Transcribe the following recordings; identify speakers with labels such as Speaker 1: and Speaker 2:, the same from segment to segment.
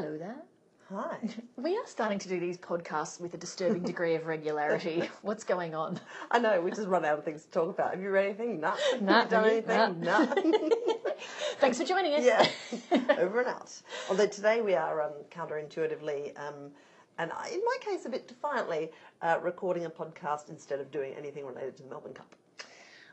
Speaker 1: Hello there.
Speaker 2: Hi.
Speaker 1: We are starting to do these podcasts with a disturbing degree of regularity. What's going on?
Speaker 2: I know, we just run out of things to talk about. Have you read anything? No.
Speaker 1: Nah,
Speaker 2: Have you done anything? No.
Speaker 1: Thanks for joining us.
Speaker 2: yeah. Over and out. Although today we are um, counterintuitively, um, and I- in my case a bit defiantly, uh, recording a podcast instead of doing anything related to the Melbourne Cup.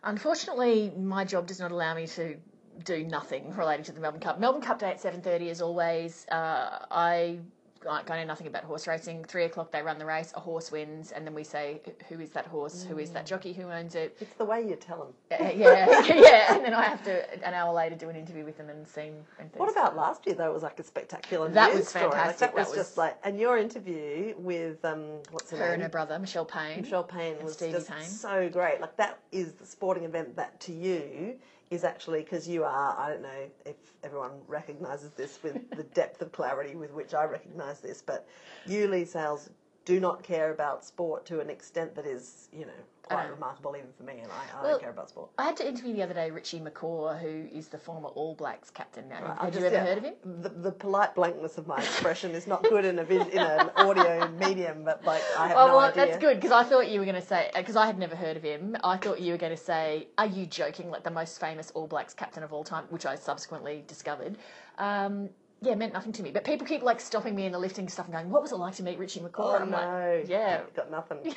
Speaker 1: Unfortunately, my job does not allow me to do nothing relating to the Melbourne Cup. Melbourne Cup Day at seven thirty as always. Uh, I I know nothing about horse racing. Three o'clock they run the race. A horse wins, and then we say, "Who is that horse? Who is that jockey? Who owns it?"
Speaker 2: It's the way you tell them.
Speaker 1: Uh, yeah, yeah. And then I have to an hour later do an interview with them and see. And
Speaker 2: What about last year though? It was like a spectacular
Speaker 1: That
Speaker 2: news
Speaker 1: was
Speaker 2: story. Like,
Speaker 1: fantastic.
Speaker 2: that was
Speaker 1: That was-
Speaker 2: just like, and your interview with um, what's her
Speaker 1: her
Speaker 2: name?
Speaker 1: and her brother Michelle Payne?
Speaker 2: Michelle Payne was
Speaker 1: Stevie
Speaker 2: just
Speaker 1: Payne.
Speaker 2: so great. Like that is the sporting event that to you is actually because you are. I don't know if everyone recognises this with the depth of clarity with which I recognise this, but you, Leigh Sales, do not care about sport to an extent that is, you know, quite
Speaker 1: don't.
Speaker 2: remarkable even for me, and I, I
Speaker 1: Well,
Speaker 2: don't care about sport.
Speaker 1: I had to interview the other day Richie McCaw, who is the former All Blacks captain now.
Speaker 2: I
Speaker 1: Had you
Speaker 2: just-
Speaker 1: ever
Speaker 2: yeah,
Speaker 1: heard of him?
Speaker 2: The, the polite blankness of my expression is not good in a in an audio medium, but like I have
Speaker 1: Oh,
Speaker 2: no
Speaker 1: well,
Speaker 2: idea.
Speaker 1: that's good because I thought you were going to say because I had never heard of him. I thought you were going to say, "Are you joking?" Like the most famous All Blacks captain of all time, which I subsequently discovered. Um, yeah, it meant nothing to me. But people keep like stopping me in the lifting stuff and going, "What was it like to meet Richie McCaw?"
Speaker 2: Oh
Speaker 1: I'm
Speaker 2: no!
Speaker 1: like, "Yeah,
Speaker 2: got nothing.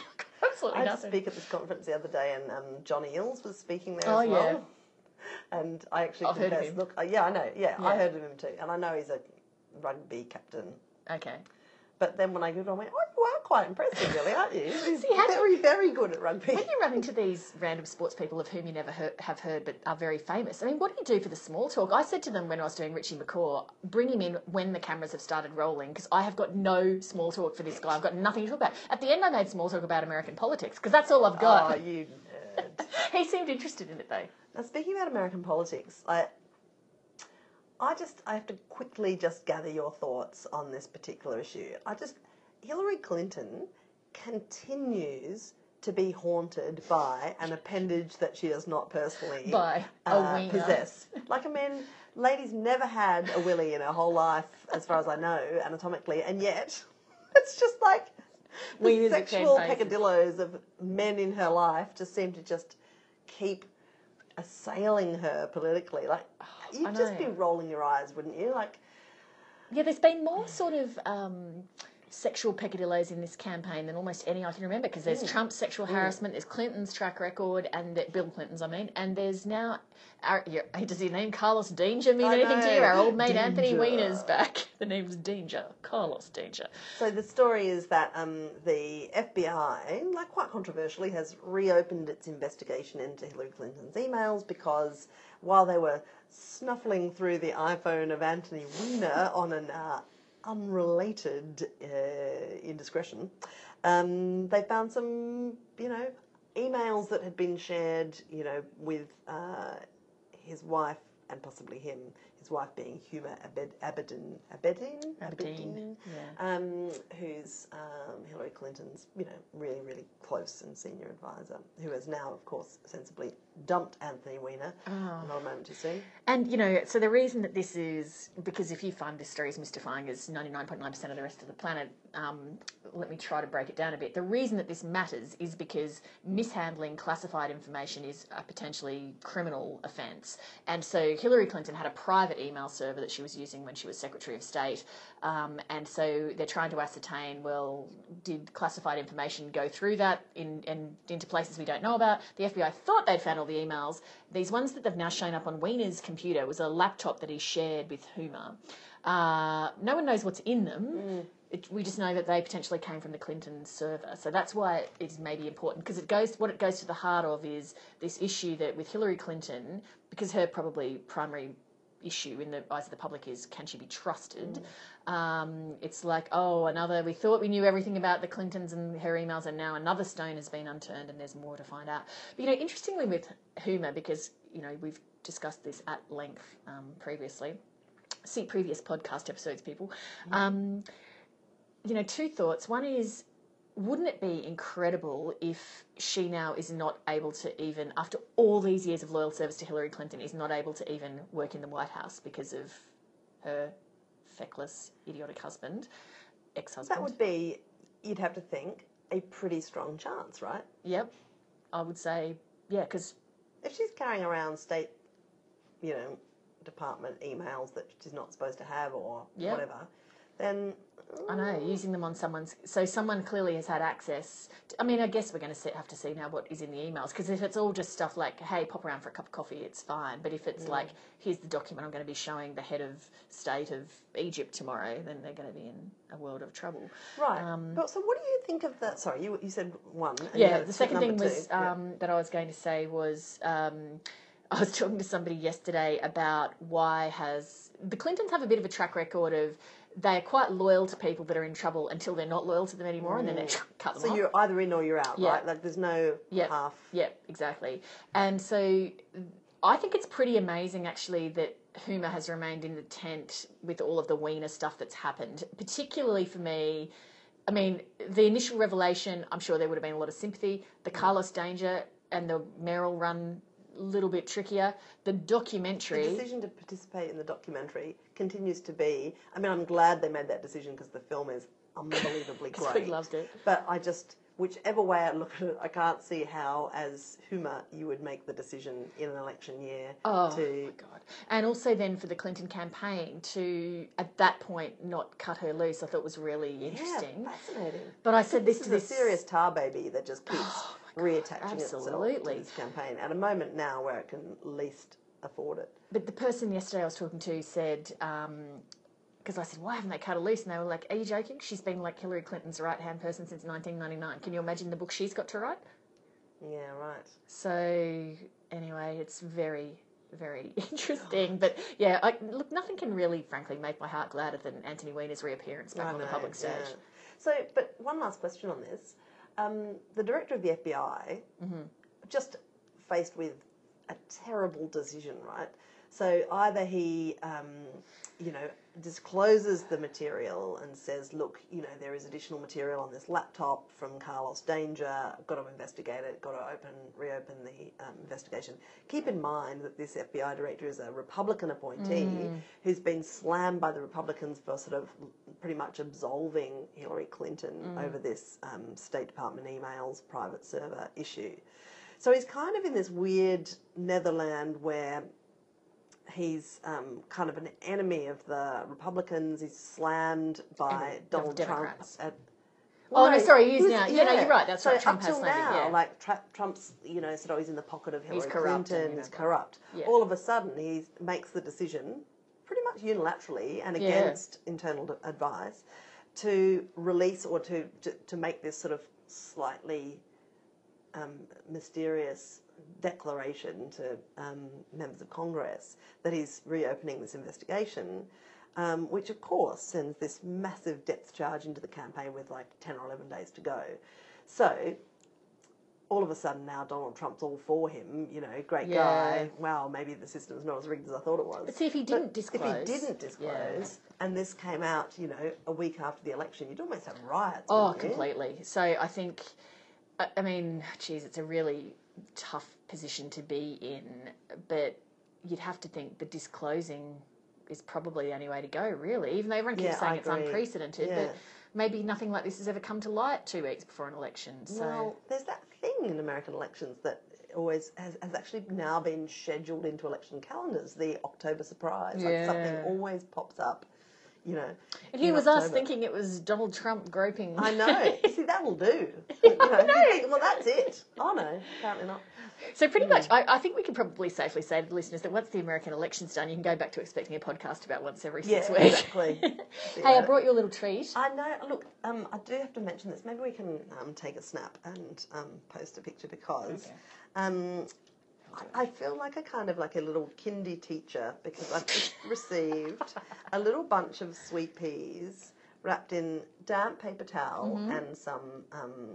Speaker 1: absolutely nothing.
Speaker 2: I had to
Speaker 1: nothing."
Speaker 2: speak at this conference the other day, and um, Johnny Eales was speaking there
Speaker 1: Oh,
Speaker 2: as well.
Speaker 1: yeah.
Speaker 2: And I actually
Speaker 1: I've heard of him.
Speaker 2: look, uh, yeah, I know, yeah, I heard of him too, and I know he's a rugby captain.
Speaker 1: Okay.
Speaker 2: But then when I googled, I went, oh, quite impressive, really, aren't you? He's
Speaker 1: See, how do
Speaker 2: very, very good at rugby.
Speaker 1: When you run into these random sports people of whom you never heard, have heard but are very famous, I mean, what do you do for the small talk? I said to them when I was doing Richie McCaw, bring him in when the cameras have started rolling because I have got no small talk for this guy. I've got nothing to talk about. At the end, I made small talk about American politics because that's all I've
Speaker 2: oh,
Speaker 1: got.
Speaker 2: Oh, you nerd.
Speaker 1: he seemed interested in it though.
Speaker 2: Now, speaking about American politics, I, I just I have to quickly just gather your thoughts on this particular issue. I just Hillary Clinton continues to be haunted by an appendage that she does not personally
Speaker 1: By
Speaker 2: uh, possess. Like I mean, lady's never had a willy in her whole life, as far as I know, anatomically, and yet it's just like the
Speaker 1: with
Speaker 2: sexual
Speaker 1: ten faces.
Speaker 2: peccadillos of men in her life just seem to just keep assailing her politically. Like you'd just be rolling your eyes, wouldn't you? Like
Speaker 1: Yeah, there's been more sort of um, sexual peccadilloes in this campaign than almost any I can remember because there's Trump's sexual harassment, there's Clinton's track record, and that Bill Clinton's, I mean, and there's now, our, your, does your name Carlos Danger mean
Speaker 2: I
Speaker 1: anything to you? Our old mate Anthony
Speaker 2: Danger.
Speaker 1: Weiner's back. The name's Danger, Carlos Danger.
Speaker 2: So the story is that um, the FBI, like quite controversially, has reopened its investigation into Hillary Clinton's emails because while they were snuffling through the iPhone of Anthony Weiner on an uh, unrelated uh, indiscretion, um, they found some, you know, emails that had been shared, you know, with uh, his wife and possibly him. His wife being Huma Abed, Abedin, Abedin,
Speaker 1: Abedin, yeah.
Speaker 2: um, who's um, Hillary Clinton's, you know, really, really close and senior advisor, who has now, of course, sensibly dumped Anthony Weiner.
Speaker 1: Oh.
Speaker 2: Not a moment too soon.
Speaker 1: And you know, so the reason that this is because if you find this story is mystifying as ninety nine point nine percent of the rest of the planet, um, let me try to break it down a bit. The reason that this matters is because mishandling classified information is a potentially criminal offence, and so Hillary Clinton had a private email server that she was using when she was Secretary of State, um, and so they're trying to ascertain well, did classified information go through that in and into places we don't know about? The FBI thought they'd found all the emails. These ones that they've now shown up on Weiner's computer was a laptop that he shared with Huma. Uh, no one knows what's in them. It, we just know that they potentially came from the Clinton server, so that's why it's maybe important because it goes. What it goes to the heart of is this issue that with Hillary Clinton, because her probably primary issue in the eyes of the public is can she be trusted? Um, it's like, oh, another, we thought we knew everything about the Clintons and her emails, and now another stone has been unturned and there's more to find out. But, you know, interestingly with Huma, because, you know, we've discussed this at length um, previously, see previous podcast episodes, people. Um, you know, two thoughts. One is, wouldn't it be incredible if she now is not able to even, after all these years of loyal service to Hillary Clinton, is not able to even work in the White House because of her feckless, idiotic husband, ex husband?
Speaker 2: That would be, you'd have to think, a pretty strong chance, right?
Speaker 1: Yep. I would say, yeah, because
Speaker 2: If she's carrying around state, you know, department emails that she's not supposed to have or
Speaker 1: Yeah.
Speaker 2: whatever, then
Speaker 1: I know, using them on someone's. So someone clearly has had access. To, I mean, I guess we're going to have to see now what is in the emails. Because if it's all just stuff like, hey, pop around for a cup of coffee, it's fine. But if it's like, here's the document I'm going to be showing the head of state of Egypt tomorrow, then they're going to be in a world of trouble.
Speaker 2: Right.
Speaker 1: Um,
Speaker 2: but so, what do you think of that? Sorry, you, you said one. and
Speaker 1: Yeah, the second thing was
Speaker 2: two. Yeah.
Speaker 1: um, that I was going to say was um, I was talking to somebody yesterday about why has the Clintons have a bit of a track record of they're quite loyal to people that are in trouble until they're not loyal to them anymore, and then they mm. cut them
Speaker 2: so
Speaker 1: off.
Speaker 2: So you're either in or you're out,
Speaker 1: Yeah.
Speaker 2: right? Like there's no
Speaker 1: Yep.
Speaker 2: half.
Speaker 1: Yep, exactly. And so I think it's pretty amazing actually that Huma has remained in the tent with all of the Weiner stuff that's happened, particularly for me. I mean, the initial revelation, I'm sure there would have been a lot of sympathy. The mm. Carlos Danger and the Merrill run, little bit trickier. The documentary.
Speaker 2: The decision to participate in the documentary continues to be. I mean, I'm glad they made that decision because the film is unbelievably
Speaker 1: we
Speaker 2: great.
Speaker 1: loved it.
Speaker 2: But I just, whichever way I look at it, I can't see how, as Huma, you would make the decision in an election year
Speaker 1: Oh
Speaker 2: to.
Speaker 1: my god! And also then for the Clinton campaign to at that point not cut her loose, I thought was really interesting.
Speaker 2: Yeah, fascinating.
Speaker 1: But I said this,
Speaker 2: This
Speaker 1: to this
Speaker 2: serious tar baby that just keeps
Speaker 1: oh, Oh
Speaker 2: reattaching itself to this campaign at a moment now where it can least afford it.
Speaker 1: But the person yesterday I was talking to said, um, because I said, why haven't they cut her loose? And they were like, are you joking? She's been like Hillary Clinton's right hand person since 1999. Can you imagine the book she's got to write?
Speaker 2: Yeah, right.
Speaker 1: So, anyway, it's very, very interesting. But yeah, I, look, nothing can really, frankly, make my heart gladder than Anthony Weiner's reappearance back
Speaker 2: I
Speaker 1: on the public stage.
Speaker 2: yeah. So, but one last question on this. Um, the director of the FBI,
Speaker 1: Mm-hmm.
Speaker 2: just faced with a terrible decision, right? So either he, um, you know, discloses the material and says, look, you know, there is additional material on this laptop from Carlos Danger, I've got to investigate it, got to open, reopen the um, investigation. Keep in mind that this FBI director is a Republican appointee
Speaker 1: Mm.
Speaker 2: who's been slammed by the Republicans for sort of pretty much absolving Hillary Clinton
Speaker 1: Mm.
Speaker 2: over this um, State Department emails private server issue. So he's kind of in this weird Netherland where he's um, kind of an enemy of the Republicans. He's slammed by
Speaker 1: of
Speaker 2: Donald Trump. At,
Speaker 1: Oh, no, sorry, he is
Speaker 2: he's-
Speaker 1: now. Yeah, no, you're right, that's
Speaker 2: so
Speaker 1: right, Trump
Speaker 2: up
Speaker 1: has
Speaker 2: till
Speaker 1: slammed
Speaker 2: now,
Speaker 1: yeah.
Speaker 2: like tra- Trump's, you know, said, oh, he's in the pocket of Hillary
Speaker 1: corrupt and,
Speaker 2: Clinton. he's corrupt.
Speaker 1: Yeah.
Speaker 2: All of a sudden, he makes the decision, unilaterally and
Speaker 1: Yeah.
Speaker 2: against internal d- advice, to release or to, to to make this sort of slightly um, mysterious declaration to um, members of Congress that he's reopening this investigation, um, which of course sends this massive depth charge into the campaign with like 10 or 11 days to go. So all of a sudden now Donald Trump's all for him, you know, great
Speaker 1: Yeah.
Speaker 2: guy. Wow, maybe the system's not as rigged as I thought it was.
Speaker 1: But see, if he didn't disclose-
Speaker 2: If he didn't disclose, and this came out, you know, a week after the election, you'd almost have riots.
Speaker 1: Oh,
Speaker 2: wouldn't you?
Speaker 1: completely. So I think, I, I mean, geez, it's a really tough position to be in, but you'd have to think the disclosing is probably the only way to go, really. Even though everyone keeps
Speaker 2: Yeah,
Speaker 1: saying it's unprecedented,
Speaker 2: Yeah.
Speaker 1: but maybe nothing like this has ever come to light two weeks before an election. So
Speaker 2: Well, there's that thing in American elections that always has, has actually now been scheduled into election calendars. The October surprise, like something always pops up. You know,
Speaker 1: and here was us thinking it was Donald Trump groping.
Speaker 2: I know. See, that will do. You know, you think, well, that's it. Oh no, apparently not.
Speaker 1: So pretty much, I, I think we can probably safely say to the listeners that once the American election's done, you can go back to expecting a podcast about once every
Speaker 2: Yeah,
Speaker 1: six weeks.
Speaker 2: exactly.
Speaker 1: hey, I brought you a little treat.
Speaker 2: I know. Look, um, I do have to mention this. Maybe we can um, take a snap and um, post a picture because
Speaker 1: Okay.
Speaker 2: I, feel like a kind of like a little kindy teacher because I've just received a little bunch of sweet peas wrapped in damp paper towel
Speaker 1: Mm-hmm.
Speaker 2: and some um,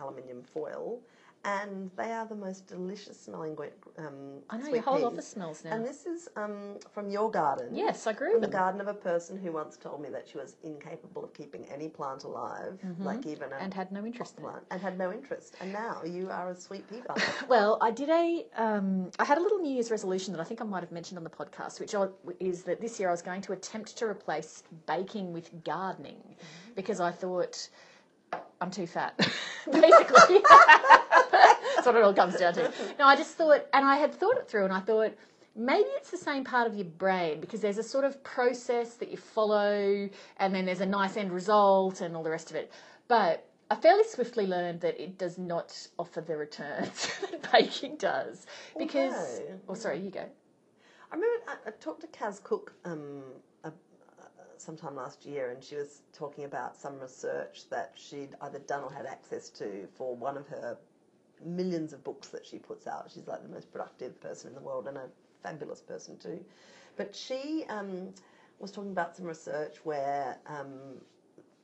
Speaker 2: aluminium foil. And they are the most delicious smelling. Um,
Speaker 1: I know
Speaker 2: sweet
Speaker 1: your whole
Speaker 2: peas.
Speaker 1: office smells now.
Speaker 2: And this is um, from your garden.
Speaker 1: yes, I grew
Speaker 2: From the garden of a person who once told me that she was incapable of keeping any plant alive, like even a
Speaker 1: Mm-hmm. and had no interest in it.
Speaker 2: and had no interest. And now you are a sweet pea farmer.
Speaker 1: Well, I did a. Um, I had a little New Year's resolution that I think I might have mentioned on the podcast, which is that this year I was going to attempt to replace baking with gardening, because I thought I'm too fat, basically. That's what it all comes down to. No, I just thought, and I had thought it through, and I thought maybe it's the same part of your brain because there's a sort of process that you follow, and then there's a nice end result, and all the rest of it. But I fairly swiftly learned that it does not offer the returns that baking does. Because,
Speaker 2: Okay.
Speaker 1: oh, sorry, you go.
Speaker 2: I remember I, I talked to Kaz Cooke um, a, uh, sometime last year, and she was talking about some research that she'd either done or had access to for one of her millions of books that she puts out. She's like the most productive person in the world and a fabulous person too. But she um, was talking about some research where um,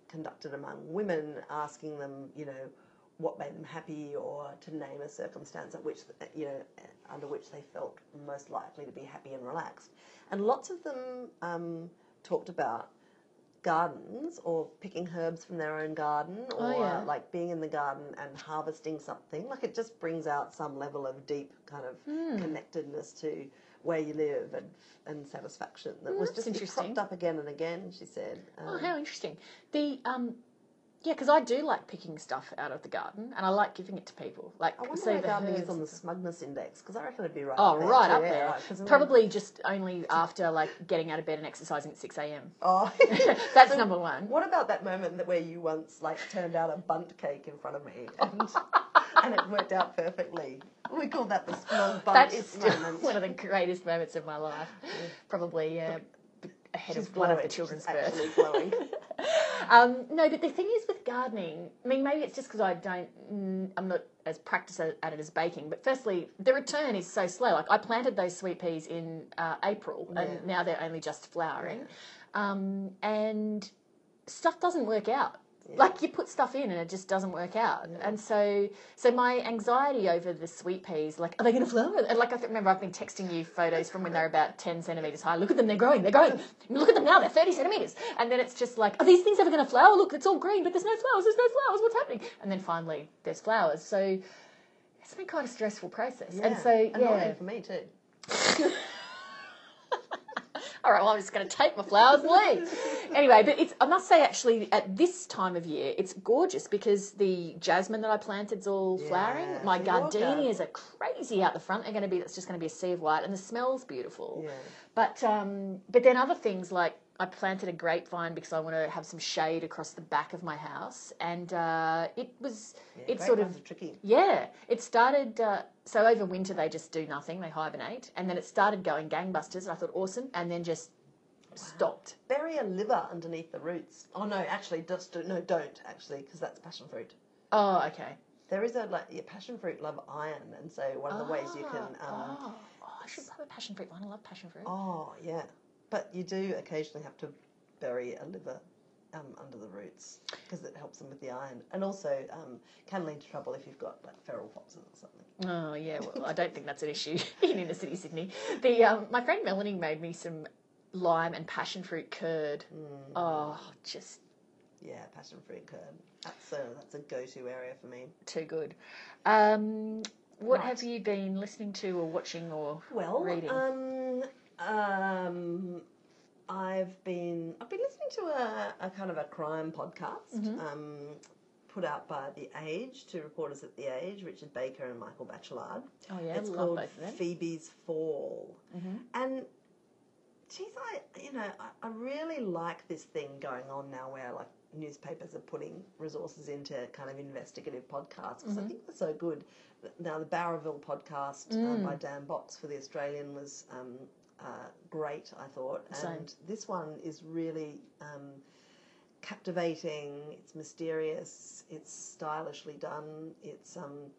Speaker 2: conducted among women, asking them, you know, what made them happy, or to name a circumstance at which, you know, under which they felt most likely to be happy and relaxed. And lots of them um, talked about gardens or picking herbs from their own garden or
Speaker 1: Oh, yeah.
Speaker 2: like being in the garden and harvesting something like it just brings out some level of deep kind of
Speaker 1: Hmm.
Speaker 2: connectedness to where you live and and satisfaction that was just cropped up again and again she said
Speaker 1: Oh,
Speaker 2: Um,
Speaker 1: how interesting. The um, yeah, because I do like picking stuff out of the garden, and I like giving it to people. Like,
Speaker 2: I wonder
Speaker 1: say
Speaker 2: where
Speaker 1: the
Speaker 2: gardening is on the
Speaker 1: and stuff.
Speaker 2: smugness index because I reckon it'd be right.
Speaker 1: Oh,
Speaker 2: up there
Speaker 1: right
Speaker 2: too,
Speaker 1: up
Speaker 2: yeah,
Speaker 1: there.
Speaker 2: right, 'cause I mean-
Speaker 1: Probably just only after like getting out of bed and exercising at six a.m.
Speaker 2: Oh,
Speaker 1: That's
Speaker 2: So
Speaker 1: number one.
Speaker 2: What about that moment that where you once like turned out a bunt cake in front of me and, and it worked out perfectly? We call that the smug bunt
Speaker 1: That's still
Speaker 2: moment.
Speaker 1: one of the greatest moments of my life. Probably b- ahead
Speaker 2: She's
Speaker 1: of one of the children's
Speaker 2: She's actually glowing.
Speaker 1: Um, no, but the thing is with gardening, I mean, maybe it's just because I don't, mm, I'm not as practiced at it as baking. But firstly, the return is so slow. Like I planted those sweet peas in uh, April,
Speaker 2: Yeah.
Speaker 1: and now they're only just flowering, um, and stuff doesn't work out. Like you put stuff in and it just doesn't work out, and so so my anxiety over the sweet peas, like are they going to flower? And like I th- remember, I've been texting you photos from when they're about ten centimeters high. Look at them, they're growing, they're growing. Look at them now, they're thirty centimeters, and then it's just like, are these things ever going to flower? Look, it's all green, but there's no flowers. There's no flowers. What's happening? And then finally, there's flowers. So it's been quite a stressful process, and so yeah.
Speaker 2: Annoying for me too.
Speaker 1: All right, well, I'm just going to take my flowers and leave. anyway, but it's, I must say, actually, at this time of year, it's gorgeous because the jasmine that I planted's all flowering. My gardenias are crazy out the front. They're going to be, it's just going to be a sea of white, and the smell's beautiful.
Speaker 2: Yeah.
Speaker 1: But um, but then other things like I planted a grapevine because I want to have some shade across the back of my house, and uh, it was
Speaker 2: Yeah,
Speaker 1: it sort of
Speaker 2: are tricky.
Speaker 1: yeah, it started. Uh, so over winter they just do nothing; they hibernate, and then it started going gangbusters. And I thought awesome, and then just stopped.
Speaker 2: Bury a liver underneath the roots. Oh no, actually, just do, no, don't actually, because that's passion fruit.
Speaker 1: Oh, okay.
Speaker 2: There is a like yeah, passion fruit love iron, and so one of the ways you can. Um,
Speaker 1: oh, oh, I should have a passion fruit one. I love passion fruit.
Speaker 2: oh yeah, but you do occasionally have to bury a liver. Um, under the roots because it helps them with the iron, and also um, can lead to trouble if you've got like feral foxes or something.
Speaker 1: Oh yeah, well I don't think that's an issue in inner city Sydney. The um, my friend Melanie made me some lime and passion fruit curd. Oh, just
Speaker 2: Yeah, passion fruit curd. That's a that's a go-to area for me.
Speaker 1: too good. Um, what
Speaker 2: Right.
Speaker 1: have you been listening to or watching or
Speaker 2: Well,
Speaker 1: reading?
Speaker 2: Um, I've been I've been listening to a, a kind of a crime podcast
Speaker 1: Mm-hmm.
Speaker 2: um, put out by The Age, two reporters at The Age, Richard Baker and Michael Bachelard.
Speaker 1: oh yeah,
Speaker 2: it's called
Speaker 1: both of them.
Speaker 2: Phoebe's Fall,
Speaker 1: Mhm.
Speaker 2: and geez, I you know I, I really like this thing going on now where like newspapers are putting resources into kind of investigative podcasts because
Speaker 1: Mm-hmm.
Speaker 2: I think they're so good. Now the Bowraville podcast um,
Speaker 1: Mm.
Speaker 2: by Dan Box for the Australian was um, uh, great, I thought,
Speaker 1: Same.
Speaker 2: and this one is really. Um, captivating it's mysterious it's stylishly done it's um,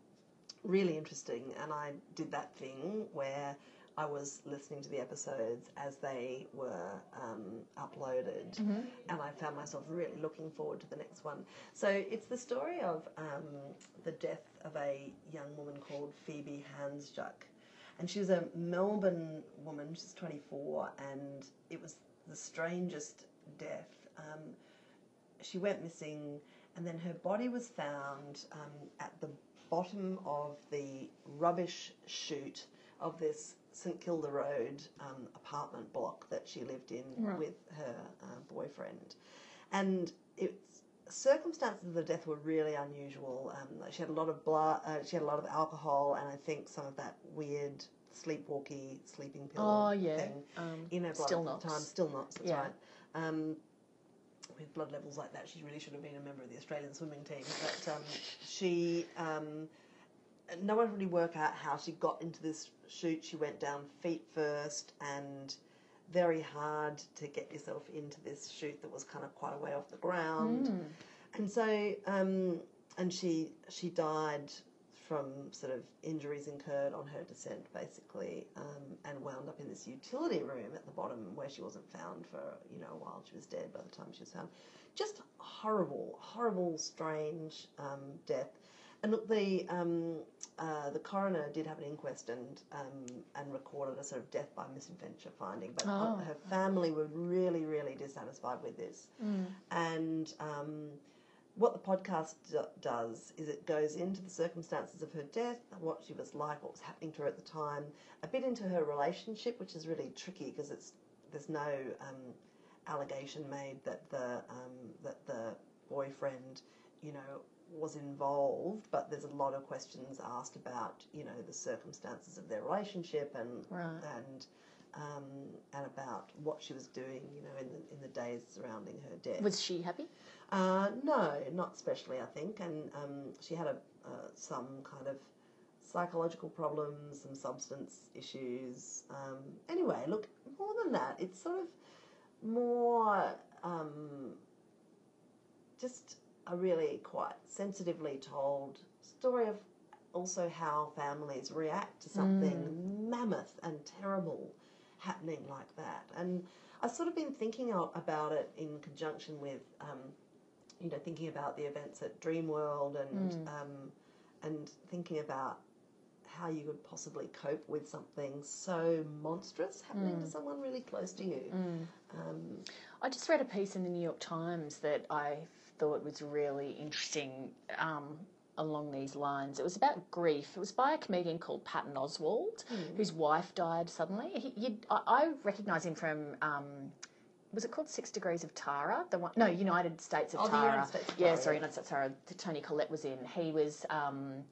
Speaker 2: really interesting and I did that thing where I was listening to the episodes as they were um, uploaded, and I found myself really looking forward to the next one. So it's the story of um, the death of a young woman called Phoebe Handsjuk. And she was a Melbourne woman, she's 24, and it was the strangest death. Um, she went missing, and then her body was found um, at the bottom of the rubbish chute of this St Kilda Road um, apartment block that she lived in
Speaker 1: Right.
Speaker 2: with her uh, boyfriend. And it's circumstances of the death were really unusual. Um, she had a lot of blood. Uh, she had a lot of alcohol, and I think some of that weird sleepwalky sleeping pill
Speaker 1: Oh, yeah.
Speaker 2: thing
Speaker 1: Um,
Speaker 2: in her blood
Speaker 1: still
Speaker 2: at the time. Stilnox. That's
Speaker 1: Yeah.
Speaker 2: right. Um, with blood levels like that, she really should have been a member of the Australian swimming team. But um, she, um, no one really worked out how she got into this chute. She went down feet first, and very hard to get yourself into this chute that was kind of quite a way off the ground.
Speaker 1: Mm.
Speaker 2: And so, um, and she she died from sort of injuries incurred on her descent, basically, um, and wound up in this utility room at the bottom where she wasn't found for you know a while. She was dead by the time she was found. Just horrible, horrible, strange um, death. And look, the um, uh, the coroner did have an inquest and um, and recorded a sort of death by misadventure finding, but
Speaker 1: Oh.
Speaker 2: her family were really, really dissatisfied with this.
Speaker 1: Mm.
Speaker 2: And um, what the podcast do- does is it goes into the circumstances of her death, what she was like, what was happening to her at the time, a bit into her relationship, which is really tricky because it's there's no um, allegation made that the um, that the boyfriend, you know, was involved, but there's a lot of questions asked about, you know, the circumstances of their relationship and
Speaker 1: Right.
Speaker 2: and um, and about what she was doing, you know, in the in the days surrounding her death.
Speaker 1: Was she happy?
Speaker 2: Uh, no, not especially, I think. And um, she had a, uh, some kind of psychological problems, some substance issues. Um, anyway, look, more than that, it's sort of more um, just a really quite sensitively told story of also how families react to something mammoth and terrible happening like that. And I've sort of been thinking about it in conjunction with, um, you know, thinking about the events at Dreamworld and um, and thinking about how you could possibly cope with something so monstrous happening to someone really close to you. Um,
Speaker 1: I just read a piece in the New York Times that I thought was really interesting um, along these lines. It was about grief. It was by a comedian called Patton Oswalt, whose wife died suddenly. He, you'd- I, I recognise him from. Um, was it called Six Degrees of Tara? The one, no, United States of
Speaker 2: Oh, the
Speaker 1: Tara.
Speaker 2: United States
Speaker 1: yeah, sorry. United States of Tara. Toni Collette was in. He was. Um,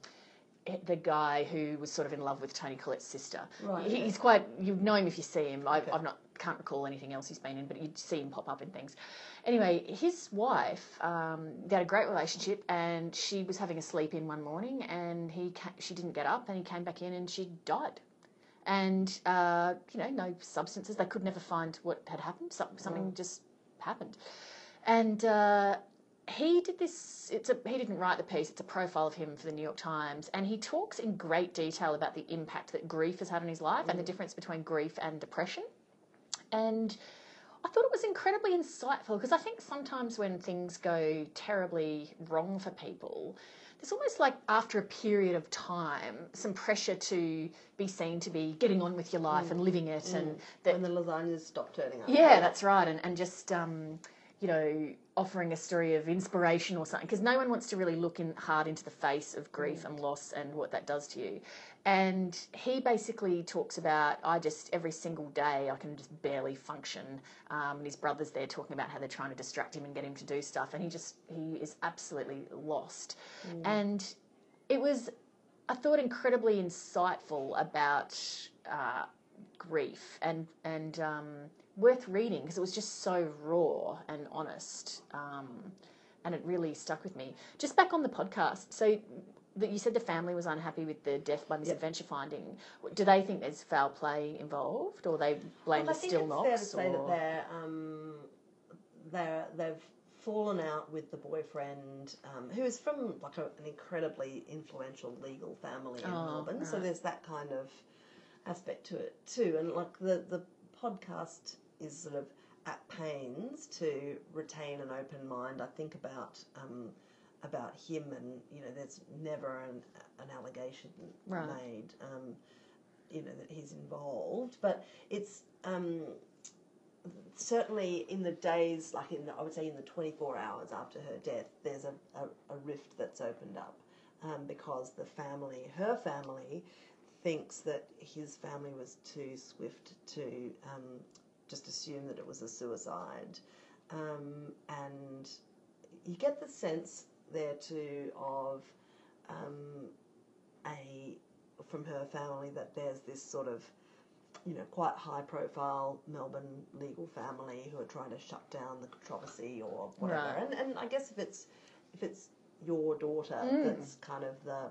Speaker 1: the guy who was sort of in love with Toni Collette's sister.
Speaker 2: Right,
Speaker 1: He-. He's quite. You know him if you see him. I,
Speaker 2: Okay.
Speaker 1: I've not can't recall anything else he's been in, but you'd see him pop up in things. Anyway, his wife, um, they had a great relationship, and she was having a sleep in one morning, and he ca- she didn't get up, and he came back in, and she died. And uh, you know, no substances. They could never find what had happened. Some, something just happened, and. Uh, he did this it's a he didn't write the piece it's a profile of him for the new york times and he talks in great detail about the impact that grief has had on his life and the mm. difference between grief and depression. And I thought it was incredibly insightful because I think sometimes when things go terribly wrong for people, there's almost like after a period of time, some pressure to be seen to be getting on with your life mm. and living it, and mm. that
Speaker 2: when the lasagnas stop turning up.
Speaker 1: yeah, that's right, and and just um, you know offering a story of inspiration or something because no one wants to really look in hard into the face of grief and loss and what that does to you. And he basically talks about I just every single day I can just barely function. Um, and his brother's there talking about how they're trying to distract him and get him to do stuff, and he just he is absolutely lost. And it was I thought incredibly insightful about uh, grief and and um, worth reading because it was just so raw and honest, um, and it really stuck with me. Just back on the podcast, so that you said the family was unhappy with the death by misadventure finding. Do they think there's foul play involved, or they blame
Speaker 2: Well, I
Speaker 1: the
Speaker 2: think
Speaker 1: still
Speaker 2: it's
Speaker 1: knocks?
Speaker 2: fair to say
Speaker 1: or...
Speaker 2: that they're um, they're they've fallen out with the boyfriend, um, who is from like a, an incredibly influential legal family in
Speaker 1: Oh,
Speaker 2: Melbourne. So there's that kind of aspect to it too, and like the the podcast is sort of at pains to retain an open mind. I think about um, about him, and you know, there's never an an allegation
Speaker 1: Right.
Speaker 2: made, um, you know, that he's involved, but it's. Um, certainly in the days, like in the, I would say in the 24 hours after her death, there's a, a, a rift that's opened up um, because the family, her family, thinks that his family was too swift to um, just assume that it was a suicide. Um, and you get the sense there too of um, a from her family that there's this sort of you know quite high profile Melbourne legal family who are trying to shut down the controversy or whatever.
Speaker 1: Right.
Speaker 2: And and I guess if it's if it's your daughter
Speaker 1: Mm.
Speaker 2: that's kind of the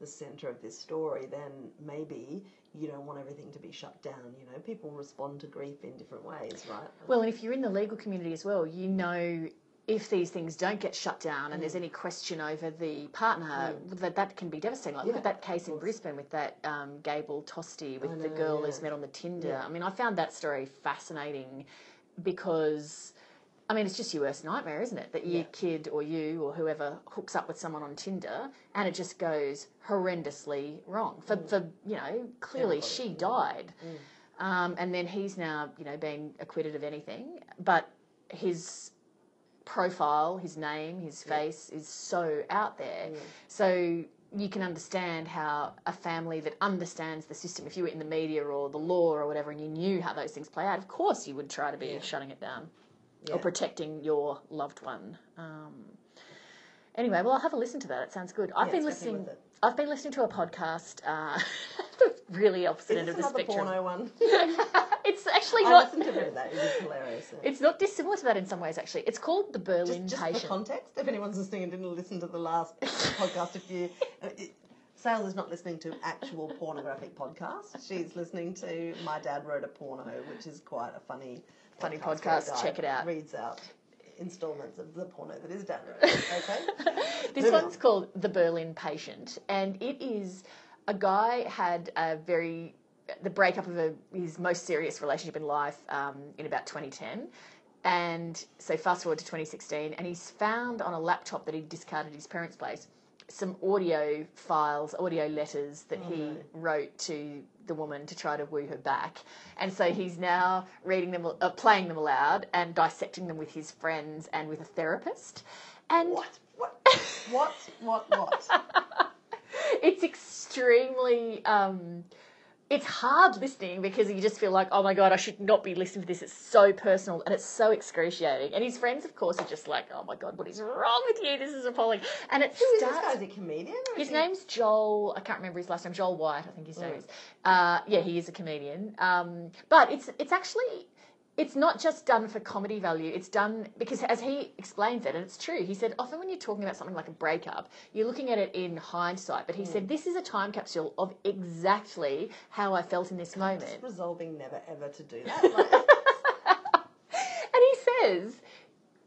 Speaker 2: the center of this story, then maybe you don't want everything to be shut down. You know, people respond to grief in different ways, right?
Speaker 1: Well, and if you're in the legal community as well, you know if these things don't get shut down and there's any question over the partner, that that can be devastating. Like, look at that case in. Brisbane with that um, Gable Tostee with
Speaker 2: I
Speaker 1: the girl
Speaker 2: yeah.
Speaker 1: who's met on the Tinder.
Speaker 2: Yeah.
Speaker 1: I mean, I found that story fascinating because. I mean, it's just your worst nightmare, isn't it? That your
Speaker 2: Yeah.
Speaker 1: kid or you or whoever hooks up with someone on Tinder and it just goes horrendously wrong. For, for you know, clearly
Speaker 2: Everybody.
Speaker 1: she
Speaker 2: Mm.
Speaker 1: died. Um, and then he's now, you know, been acquitted of anything. But his profile, his name, his face is so out there. So you can understand how a family that understands the system, if you were in the media or the law or whatever, and you knew how those things play out, of course you would try to be
Speaker 2: Yeah.
Speaker 1: shutting it down
Speaker 2: Yeah.
Speaker 1: or protecting your loved one. Um, anyway, well, I'll have a listen to that. It sounds good. I've
Speaker 2: Yeah,
Speaker 1: been listening. I've been listening to a podcast. Uh, the really opposite end of the spectrum.
Speaker 2: porno one?
Speaker 1: it's actually
Speaker 2: I
Speaker 1: not.
Speaker 2: listened to a bit of that. It was hilarious. yeah.
Speaker 1: It's not dissimilar to that in some ways. Actually, it's called the Berlin
Speaker 2: just, just for
Speaker 1: Patient.
Speaker 2: context, if anyone's listening and didn't listen to the last podcast, if you. Uh, it, Sale is not listening to actual pornographic podcasts. She's listening to My Dad Wrote a Porno, which is quite a funny
Speaker 1: Funny
Speaker 2: a
Speaker 1: podcast. Check it out.
Speaker 2: Reads out installments of the porno that dad wrote. Okay.
Speaker 1: this
Speaker 2: Moving
Speaker 1: one's
Speaker 2: on.
Speaker 1: called The Berlin Patient, and it is a guy had a very the breakup of a, his most serious relationship in life um, in about 2010. And so fast forward to 2016, and he's found on a laptop that he'd discarded at his parents' place some audio files, audio letters that he
Speaker 2: no.
Speaker 1: wrote to the woman to try to woo her back. And so he's now reading them, uh, playing them aloud, and dissecting them with his friends and with a therapist. And
Speaker 2: What? What? What? What? What?
Speaker 1: it's extremely um it's hard listening because you just feel like oh my god i should not be listening to this it's so personal and it's so excruciating and his friends of course are just like oh my god what is wrong with you this is appalling and it
Speaker 2: Who is this
Speaker 1: starts
Speaker 2: guy? Is a comedian?
Speaker 1: his
Speaker 2: he-
Speaker 1: name's Joel. I can't remember his last name. Joel White, I think his name is. Uh, yeah, he is a comedian. Um, but it's it's actually it's not just done for comedy value. It's done because, as he explains it, and it's true. He said often when you're talking about something like a breakup, you're looking at it in hindsight. But he said mm. this is a time capsule of exactly how I felt in this moment.
Speaker 2: Just resolving never ever to do that. Like,
Speaker 1: And he says,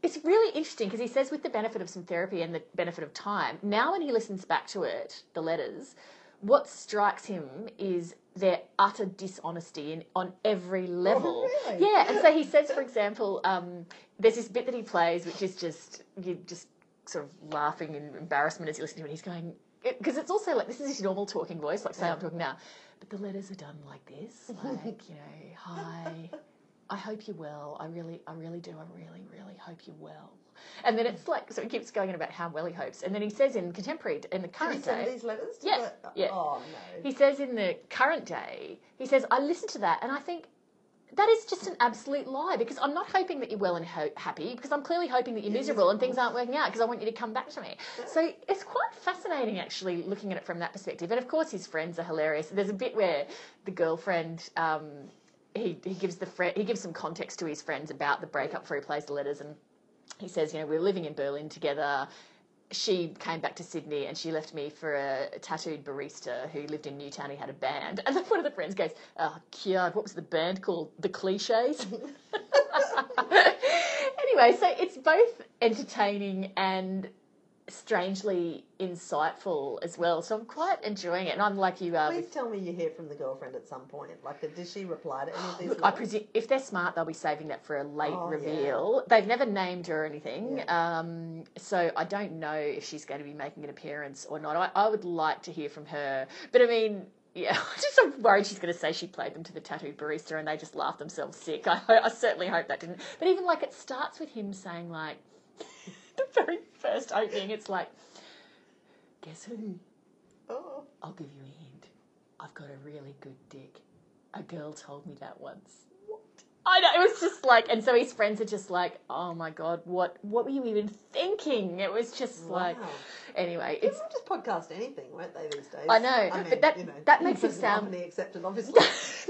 Speaker 1: it's really interesting because he says, with the benefit of some therapy and the benefit of time, now when he listens back to it, the letters, what strikes him is their utter dishonesty in, on every level.
Speaker 2: really?
Speaker 1: Yeah, and so he says, for example, um, there's this bit that he plays, which is just you just sort of laughing in embarrassment as you listen to it. He's going because it's also like this is his normal talking voice, like say I'm talking now, but the letters are done like this, like you know, hi. I hope you're well. I really, I really do. I really, really hope you're well. And then it's like, so he keeps going on about how well he hopes. And then he says in contemporary, in the current
Speaker 2: send
Speaker 1: day,
Speaker 2: these letters? To
Speaker 1: Yeah,
Speaker 2: the-
Speaker 1: yeah.
Speaker 2: Oh no.
Speaker 1: he says in the current day, he says, I listen to that and I think that is just an absolute lie because I'm not hoping that you're well and ho- happy because I'm clearly hoping that you're miserable and things aren't working out because I want you to come back to me. So it's quite fascinating actually looking at it from that perspective. And of course, his friends are hilarious. There's a bit where the girlfriend. Um, he, he gives the fri he gives some context to his friends about the breakup before he plays the letters and he says you know we were living in Berlin together she came back to Sydney and she left me for a tattooed barista who lived in Newtown. He had a band. And then one of the friends goes, Oh, God, what was the band called? The Cliches? anyway, so it's both entertaining and strangely insightful as well. So I'm quite enjoying it. And I'm like you are.
Speaker 2: Please
Speaker 1: with-
Speaker 2: tell me you hear from the girlfriend at some point. Like, did she reply to any of these?
Speaker 1: Look, I presume if they're smart, they'll be saving that for a late
Speaker 2: Oh, yeah.
Speaker 1: reveal. They've never named her or anything,
Speaker 2: Yeah.
Speaker 1: um, so I don't know if she's going to be making an appearance or not. I, I would like to hear from her, but I mean. Yeah, I'm just I'm worried she's going to say she played them to the tattooed barista and they just laughed themselves sick. I, I certainly hope that didn't. But even like it starts with him saying like the very first opening, it's like, guess who?
Speaker 2: Oh.
Speaker 1: I'll give you a hint. I've got a really good dick. A girl told me that once. What? I know, it was just like, and so his friends are just like, oh my god, what what were you even thinking? It was just like, anyway,
Speaker 2: People
Speaker 1: it's.
Speaker 2: just podcast anything, weren't they, these days?
Speaker 1: I know,
Speaker 2: I
Speaker 1: but
Speaker 2: mean,
Speaker 1: that-
Speaker 2: you know,
Speaker 1: that makes him sound-
Speaker 2: accepted, obviously.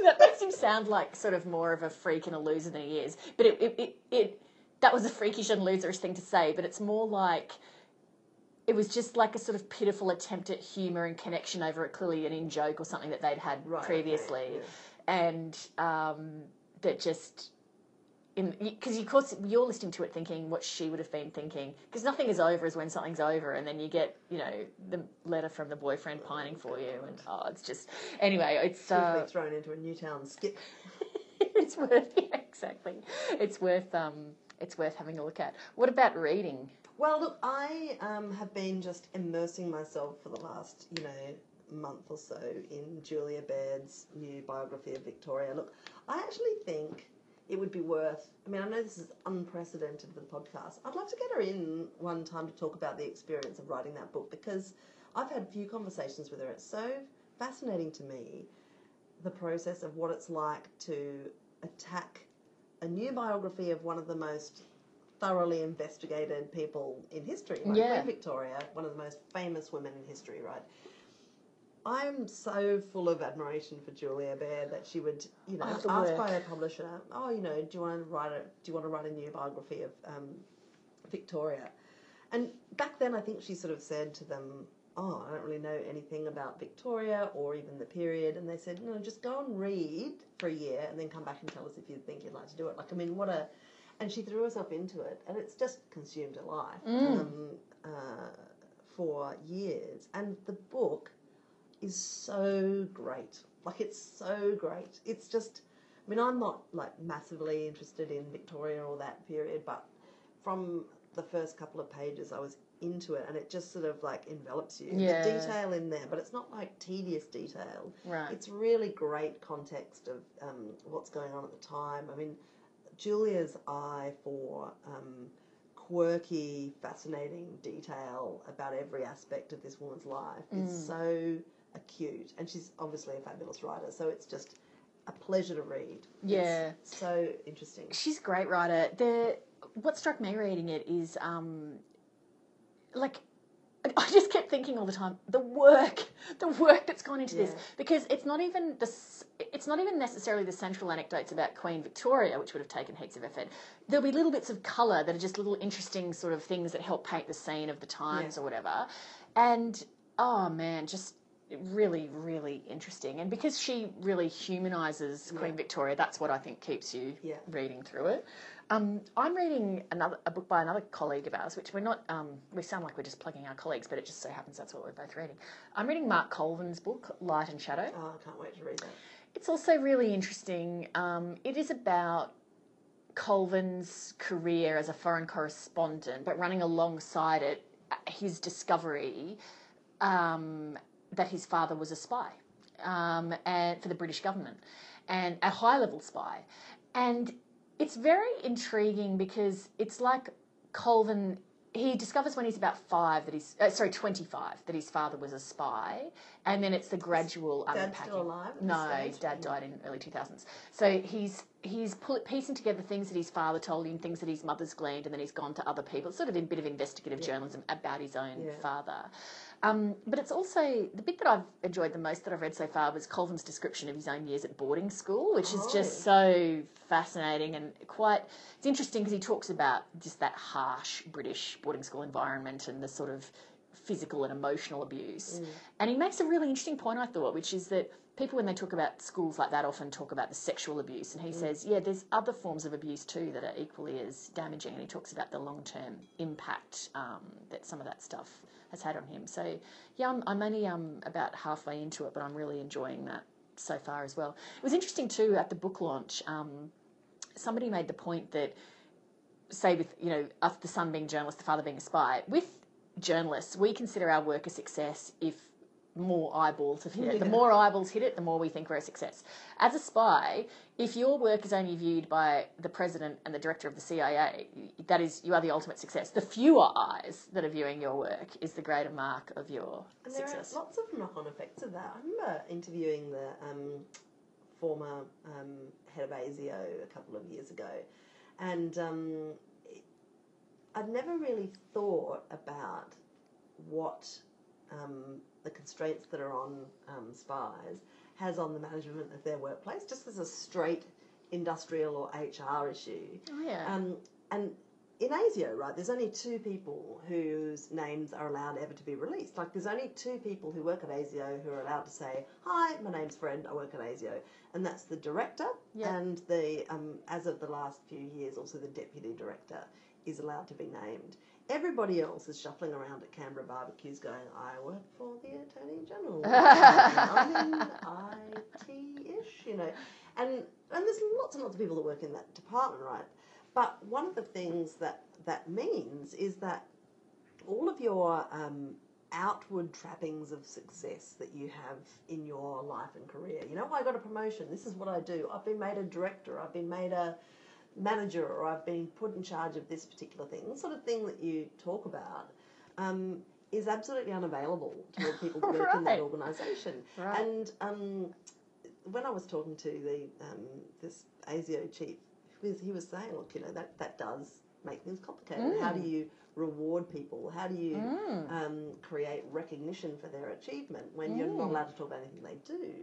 Speaker 1: that makes him sound like sort of more of a freak and a loser than he is. But it, it, it, it that was a freakish and loserish thing to say, but it's more like it was just like a sort of pitiful attempt at humour and connection over a clearly an in joke or something that they'd had
Speaker 2: Right,
Speaker 1: previously,
Speaker 2: yeah.
Speaker 1: and um, that just. Because of course you're listening to it thinking what she would have been thinking because nothing is over is when something's over and then you get you know the letter from the boyfriend pining for you and oh it's just anyway it's uh,
Speaker 2: Swiftly thrown into a Newtown skip.
Speaker 1: it's worth yeah, exactly. It's worth um it's worth having a look at. What about reading?
Speaker 2: Well, look, I um, have been just immersing myself for the last, you know, month or so in Julia Baird's new biography of Victoria. Look, I actually think it would be worth. I mean, I know this is unprecedented for the podcast. I'd love to get her in one time to talk about the experience of writing that book because I've had a few conversations with her. It's so fascinating to me the process of what it's like to attack a new biography of one of the most thoroughly investigated people in history, like
Speaker 1: Yeah.
Speaker 2: Queen Victoria, one of the most famous women in history, right? I'm so full of admiration for Julia Baird that she would, you know, asked
Speaker 1: work.
Speaker 2: by her publisher, "Oh, you know, do you want to write a do you want to write a new biography of um, Victoria?" And back then, I think she sort of said to them, "Oh, I don't really know anything about Victoria or even the period." And they said, "No, just go and read for a year, and then come back and tell us if you think you'd like to do it." Like, I mean, what a and she threw herself into it, and it's just consumed her life um, uh, for years. And the book is so great. Like, it's so great. It's just, I mean, I'm not like massively interested in Victoria or that period, but from the first couple of pages, I was into it, and it just sort of like envelops you.
Speaker 1: Yeah.
Speaker 2: The detail in there, but it's not like tedious detail.
Speaker 1: Right.
Speaker 2: It's really great context of um, what's going on at the time. I mean, Julia's eye for um, quirky, fascinating detail about every aspect of this woman's life
Speaker 1: Mm.
Speaker 2: is so acute, and she's obviously a fabulous writer. So it's just a pleasure to read.
Speaker 1: Yeah.
Speaker 2: it's so interesting.
Speaker 1: She's a great writer. The what struck me reading it is um like I just kept thinking all the time the work, the work that's gone into this because it's not even the it's not even necessarily the central anecdotes about Queen Victoria, which would have taken heaps of effort. There'll be little bits of colour that are just little interesting sort of things that help paint the scene of the times
Speaker 2: Yeah.
Speaker 1: or whatever, and oh man, just really really interesting. And because she really humanises Queen Victoria, that's what I think keeps you
Speaker 2: Yeah.
Speaker 1: reading through it. Um, I'm reading another a book by another colleague of ours, which we're not. Um, we sound like we're just plugging our colleagues, but it just so happens that's what we're both reading. I'm reading Mark Colvin's book, Light and Shadow.
Speaker 2: Oh, I can't wait to read that.
Speaker 1: It's also really interesting. Um, it is about Colvin's career as a foreign correspondent, but running alongside it, uh, his discovery um, that his father was a spy um, and for the British government, and a high level spy. And it's very intriguing because it's like Colvin. He discovers when he's about five that he's uh, sorry twenty five that his father was a spy, and then it's the gradual
Speaker 2: Dad
Speaker 1: unpacking.
Speaker 2: still alive
Speaker 1: No, his dad died in early two thousands. So he's he's pull, piecing together things that his father told him, things that his mother's gleaned, and then he's gone to other people. It's sort of a bit of investigative journalism about his own
Speaker 2: Yeah.
Speaker 1: father. Um, but it's also the bit that I've enjoyed the most that I've read so far was Colvin's description of his own years at boarding school, which is
Speaker 2: Oh.
Speaker 1: just so fascinating and quite. It's interesting because he talks about just that harsh British boarding school environment and the sort of physical and emotional abuse. And he makes a really interesting point, I thought, which is that people, when they talk about schools like that, often talk about the sexual abuse. And he says, yeah, there's other forms of abuse too that are equally as damaging. And he talks about the long term impact um, that some of that stuff has had on him. So, yeah, I'm, I'm only um, about halfway into it, but I'm really enjoying that so far as well. It was interesting too at the book launch. Um, somebody made the point that say with you know us the son being journalist the father being a spy with journalists we consider our work a success if more eyeballs have hit it. The more eyeballs hit it the more we think we're a success. As a spy if your work is only viewed by the president and the director of the cia that is you are the ultimate success. The fewer eyes that are viewing your work is the greater mark of your
Speaker 2: And there
Speaker 1: success.
Speaker 2: are lots of knock-on effects of that. I remember interviewing the um, former um, head of ASIO a couple of years ago, and um, I'd never really thought about what um, the constraints that are on um, spies has on the management of their workplace, just as a straight industrial or HR issue.
Speaker 1: oh yeah
Speaker 2: Um, and in ASIO, right, there's only two people whose names are allowed ever to be released. Like, there's only two people who work at ASIO who are allowed to say, "Hi, my name's Fred. I work at ASIO," and that's the director
Speaker 1: Yeah.
Speaker 2: and the, um, as of the last few years, also the deputy director is allowed to be named. Everybody else is shuffling around at Canberra barbecues, going, "I work for the Attorney General. I'm in IT-ish, you know." And and there's lots and lots of people that work in that department, right? But one of the things that that means is that all of your um, outward trappings of success that you have in your life and career. You know, I got a promotion. This is what I do. I've been made a director. I've been made a manager, or I've been put in charge of this particular thing. The sort of thing that you talk about. Um, is absolutely unavailable to people that work in that organisation.
Speaker 1: Right.
Speaker 2: And um, when I was talking to the um, this ASIO chief, he was, he was saying, look, you know, that, that does make things complicated. How do you reward people? How do you
Speaker 1: Mm.
Speaker 2: um, create recognition for their achievement when you're not allowed to talk about anything they do?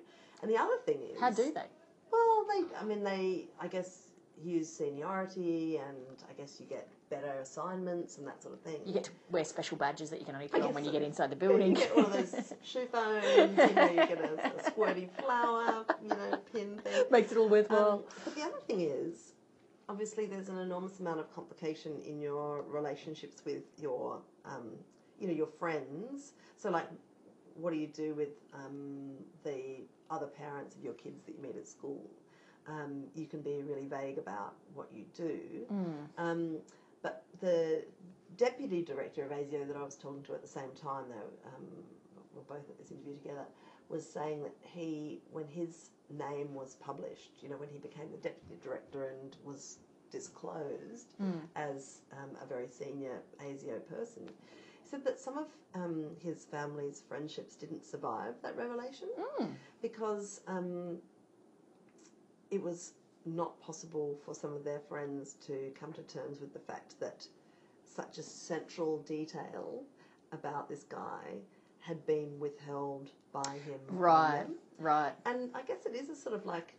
Speaker 2: And the other thing is,
Speaker 1: how do they
Speaker 2: well, they, I mean, they, I guess, use seniority, and I guess you get better assignments and that sort of thing.
Speaker 1: you get to wear special badges that you can only put on when
Speaker 2: guess
Speaker 1: you get inside the building
Speaker 2: You get one of those shoe phones, you know, you get a, a squirty flower, you know, pin thing.
Speaker 1: makes it all worthwhile
Speaker 2: Um, but the other thing is, obviously, there's an enormous amount of complication in your relationships with your, um, you know, your friends. So, like, what do you do with um, the other parents of your kids that you meet at school? Um, you can be really vague about what you do. Um, but the deputy director of ASIO that I was talking to at the same time, though, um, we're both at this interview together, was saying that he, when his name was published, you know, when he became the deputy director and was disclosed as um, a very senior ASIO person, he said that some of um, his family's friendships didn't survive that revelation. Because um, it was not possible for some of their friends to come to terms with the fact that such a central detail about this guy had been withheld by him.
Speaker 1: right right
Speaker 2: And I guess it is a sort of like,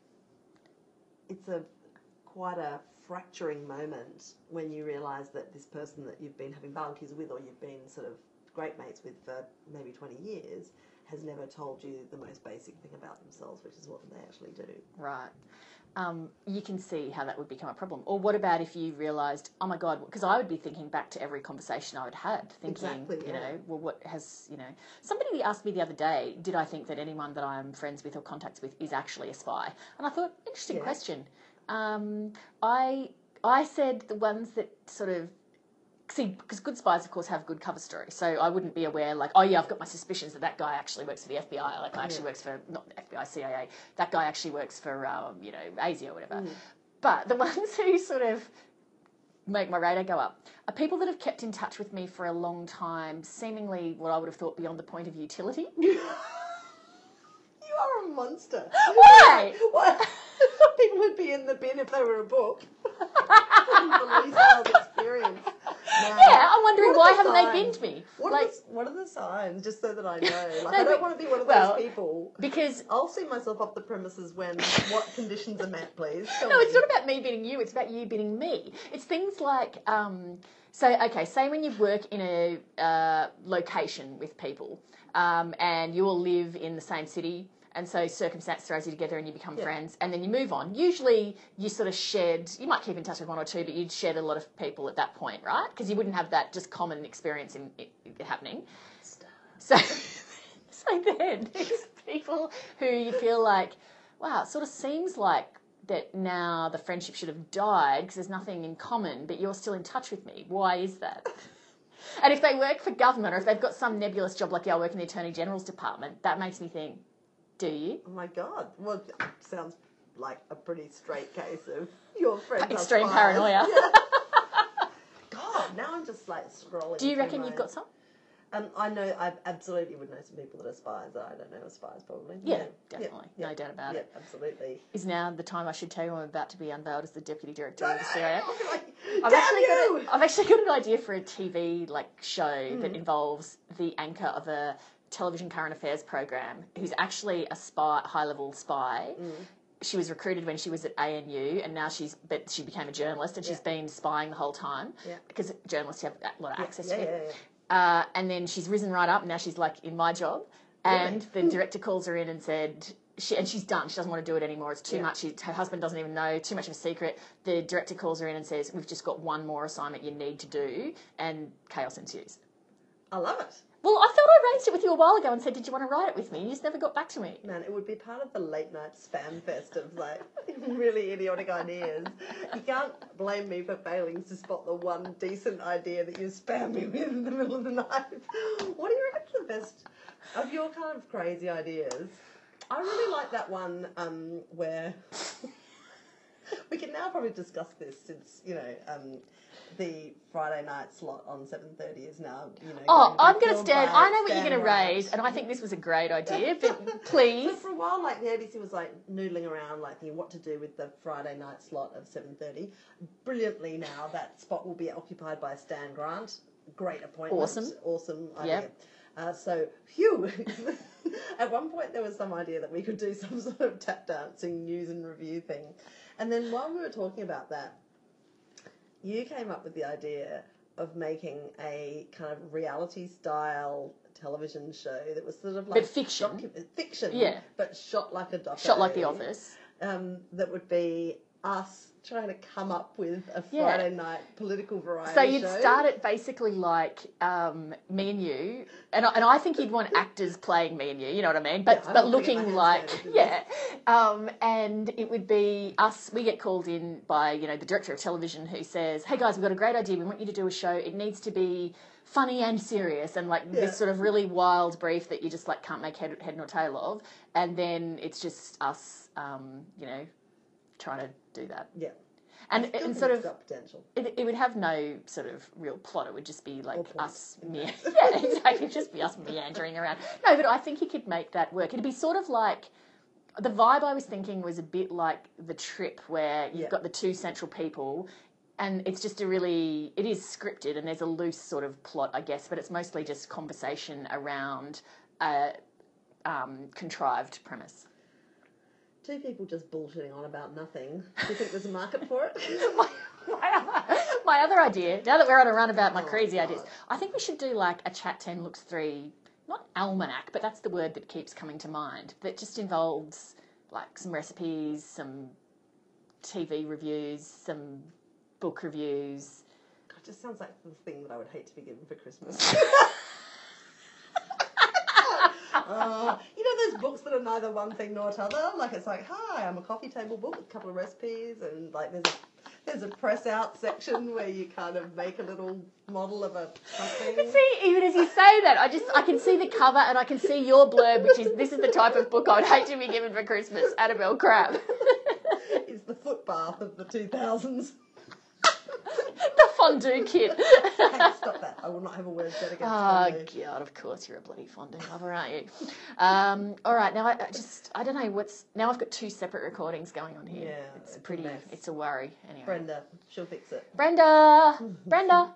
Speaker 2: it's a quite a fracturing moment when you realise that this person that you've been having barbecues with or you've been sort of great mates with for maybe 20 years has never told you the most basic thing about themselves, which is what they actually do.
Speaker 1: Right. Um, you can see how that would become a problem. Or what about if you realised, oh my God, because I would be thinking back to every conversation I would had, thinking,
Speaker 2: Exactly,
Speaker 1: you know, well, what has, you know, somebody asked me the other day, did I think that anyone that I'm friends with or contacts with is actually a spy? And I thought, interesting
Speaker 2: Yeah.
Speaker 1: question. Um, I I said the ones that sort of see because good spies of course have good cover stories so i wouldn't be aware like oh yeah i've got my suspicions that that guy actually works for the fbi like i actually
Speaker 2: Yeah.
Speaker 1: works for not the fbi cia that guy actually works for um, you know ASIO or whatever
Speaker 2: Mm.
Speaker 1: but the ones who sort of make my radar go up are people that have kept in touch with me for a long time seemingly what i would have thought beyond the point of utility
Speaker 2: You are a monster.
Speaker 1: Why?
Speaker 2: What? People would be in the bin if they were a book. sales experience. Now,
Speaker 1: yeah I'm wondering why haven't they
Speaker 2: signs?
Speaker 1: binned me?
Speaker 2: What,
Speaker 1: like
Speaker 2: are the, what are the signs? Just so that I know. Like,
Speaker 1: No,
Speaker 2: I don't
Speaker 1: but-
Speaker 2: want to be one of
Speaker 1: well,
Speaker 2: those people.
Speaker 1: because
Speaker 2: I'll see myself off the premises when what conditions are met, please. Tell
Speaker 1: No, it's not about me bidding you. It's about you bidding me. It's things like, um, so okay, say when you work in a uh, location with people, um, and you all live in the same city, and so circumstance throws you together and you become
Speaker 2: Yeah.
Speaker 1: friends, and then you move on. Usually, you sort of shed. You might keep in touch with one or two, but you'd shed a lot of people at that point, right? Because you wouldn't have that just common experience in it, it happening. So, so then these people who you feel like, wow, it sort of seems like that now the friendship should have died because there's nothing in common, but you're still in touch with me. Why is that? And if they work for government or if they've got some nebulous job like, yeah, I work in the Attorney General's department, that makes me think, do you?
Speaker 2: Oh my god. Well, sounds like a pretty straight case of your friends. are
Speaker 1: Extreme paranoia.
Speaker 2: Yeah. God, now I'm just like scrolling.
Speaker 1: Do you reckon
Speaker 2: my-
Speaker 1: you've got some?
Speaker 2: Um, I know. I absolutely would know some people that are spies I don't know are spies. Probably.
Speaker 1: Yeah, definitely. No doubt about it.
Speaker 2: yeah, absolutely.
Speaker 1: Is now the time I should tell you I'm about to be unveiled as the Deputy Director of the CIA?
Speaker 2: Like,
Speaker 1: I've
Speaker 2: Damn
Speaker 1: actually,
Speaker 2: you!
Speaker 1: got a, I've actually got an idea for a TV like show
Speaker 2: Hmm.
Speaker 1: that involves the anchor of a television current affairs program who's actually a spy, high level spy.
Speaker 2: Hmm.
Speaker 1: She was recruited when she was at ANU, and now she's but she became a journalist, and she's
Speaker 2: Yeah.
Speaker 1: been spying the whole time
Speaker 2: Yeah.
Speaker 1: because journalists have a lot of access
Speaker 2: yeah,
Speaker 1: to it. Uh, and then she's risen right up. and Now she's like in my job, and the director calls her in and said. She, and she's done. She doesn't want to do it anymore. It's too much. She, her husband doesn't even know. Too much of a secret. The director calls her in and says, "We've just got one more assignment you need to do," and chaos ensues.
Speaker 2: I love it.
Speaker 1: Well, I thought I raised it with you a while ago and said, "Did you want to write it with me?" You just never got back to me.
Speaker 2: Man, it would be part of the late night spam fest of like really idiotic ideas. You can't blame me for failing to spot the one decent idea that you spam me with in the middle of the night. What do you reckon's the best of your kind of crazy ideas? I really like that one um, where we can now probably discuss this since you know um, the Friday night slot on seven thirty is now you know.
Speaker 1: Oh, I'm going to stand. I know what you're going to raise, and I think this was a great idea. But please,
Speaker 2: for a while, like the ABC was like noodling around, like thinking what to do with the Friday night slot of seven thirty. Brilliantly, now that spot will be occupied by Stan Grant. Great appointment.
Speaker 1: Awesome.
Speaker 2: awesome idea.
Speaker 1: Yep.
Speaker 2: Uh, so, phew. At one point, there was some idea that we could do some sort of tap dancing news and review thing, and then while we were talking about that, you came up with the idea of making a kind of reality style television show that was sort of like
Speaker 1: But fiction.
Speaker 2: docu- fiction,
Speaker 1: Yeah.
Speaker 2: but shot like a docu.
Speaker 1: shot like The Office.
Speaker 2: Um, that would be us trying to come up with a
Speaker 1: Yeah.
Speaker 2: Friday night political variety
Speaker 1: So you'd
Speaker 2: show.
Speaker 1: start it basically like um, me and you, and I, and I think you'd want actors playing me and you. You know what I mean? But
Speaker 2: Yeah, I
Speaker 1: but looking like yeah, um, and it would be us. We get called in by you know the director of television who says, "Hey guys, we've got a great idea. We want you to do a show. It needs to be." Funny and serious, and like
Speaker 2: Yeah.
Speaker 1: this sort of really wild brief that you just like can't make head, head nor tail of, and then it's just us, um, you know, trying to do that,
Speaker 2: Yeah.
Speaker 1: and
Speaker 2: Still
Speaker 1: and sort of it, it would have no sort of real plot. It would just be like us, me- yeah, exactly. Just be us meandering around. No, but I think he could make that work. It'd be sort of like the vibe I was thinking was a bit like the trip where you've
Speaker 2: Yeah.
Speaker 1: got the two central people. And it's just a really, it is scripted and there's a loose sort of plot, I guess, but it's mostly just conversation around a um, contrived premise.
Speaker 2: Two people just bullshitting on about nothing. Do you think there's a market for it?
Speaker 1: my, my, other, my other idea, now that we're on a run about my
Speaker 2: Oh,
Speaker 1: crazy ideas, I think we should do like a Chat 10 Looks 3, not almanac, but that's the word that keeps coming to mind, that just involves like some recipes, some TV reviews, some book reviews.
Speaker 2: God, it just sounds like the thing that I would hate to be given for Christmas. Uh, you know those books that are neither one thing nor t'other? Like it's like, hi, I'm a coffee table book with a couple of recipes, and like there's a, there's a press out section where you kind of make a little model of a something.
Speaker 1: But see, even as you say that, I just I can see the cover and I can see your blurb, which is this is the type of book I would hate to be given for Christmas. Annabel Crabb.
Speaker 2: It's the footbath of the 2000s.
Speaker 1: the fondue kit.
Speaker 2: Hey, stop that! I will not have a word said against
Speaker 1: Oh
Speaker 2: fondue.
Speaker 1: God! Of course, you're a bloody fondue lover, aren't you? Um, all right, now I, I just I don't know what's now. I've got two separate recordings going on here.
Speaker 2: Yeah,
Speaker 1: it's
Speaker 2: it's a
Speaker 1: pretty.
Speaker 2: mess.
Speaker 1: It's a worry. Anyway,
Speaker 2: Brenda, she'll fix it.
Speaker 1: Brenda, Brenda.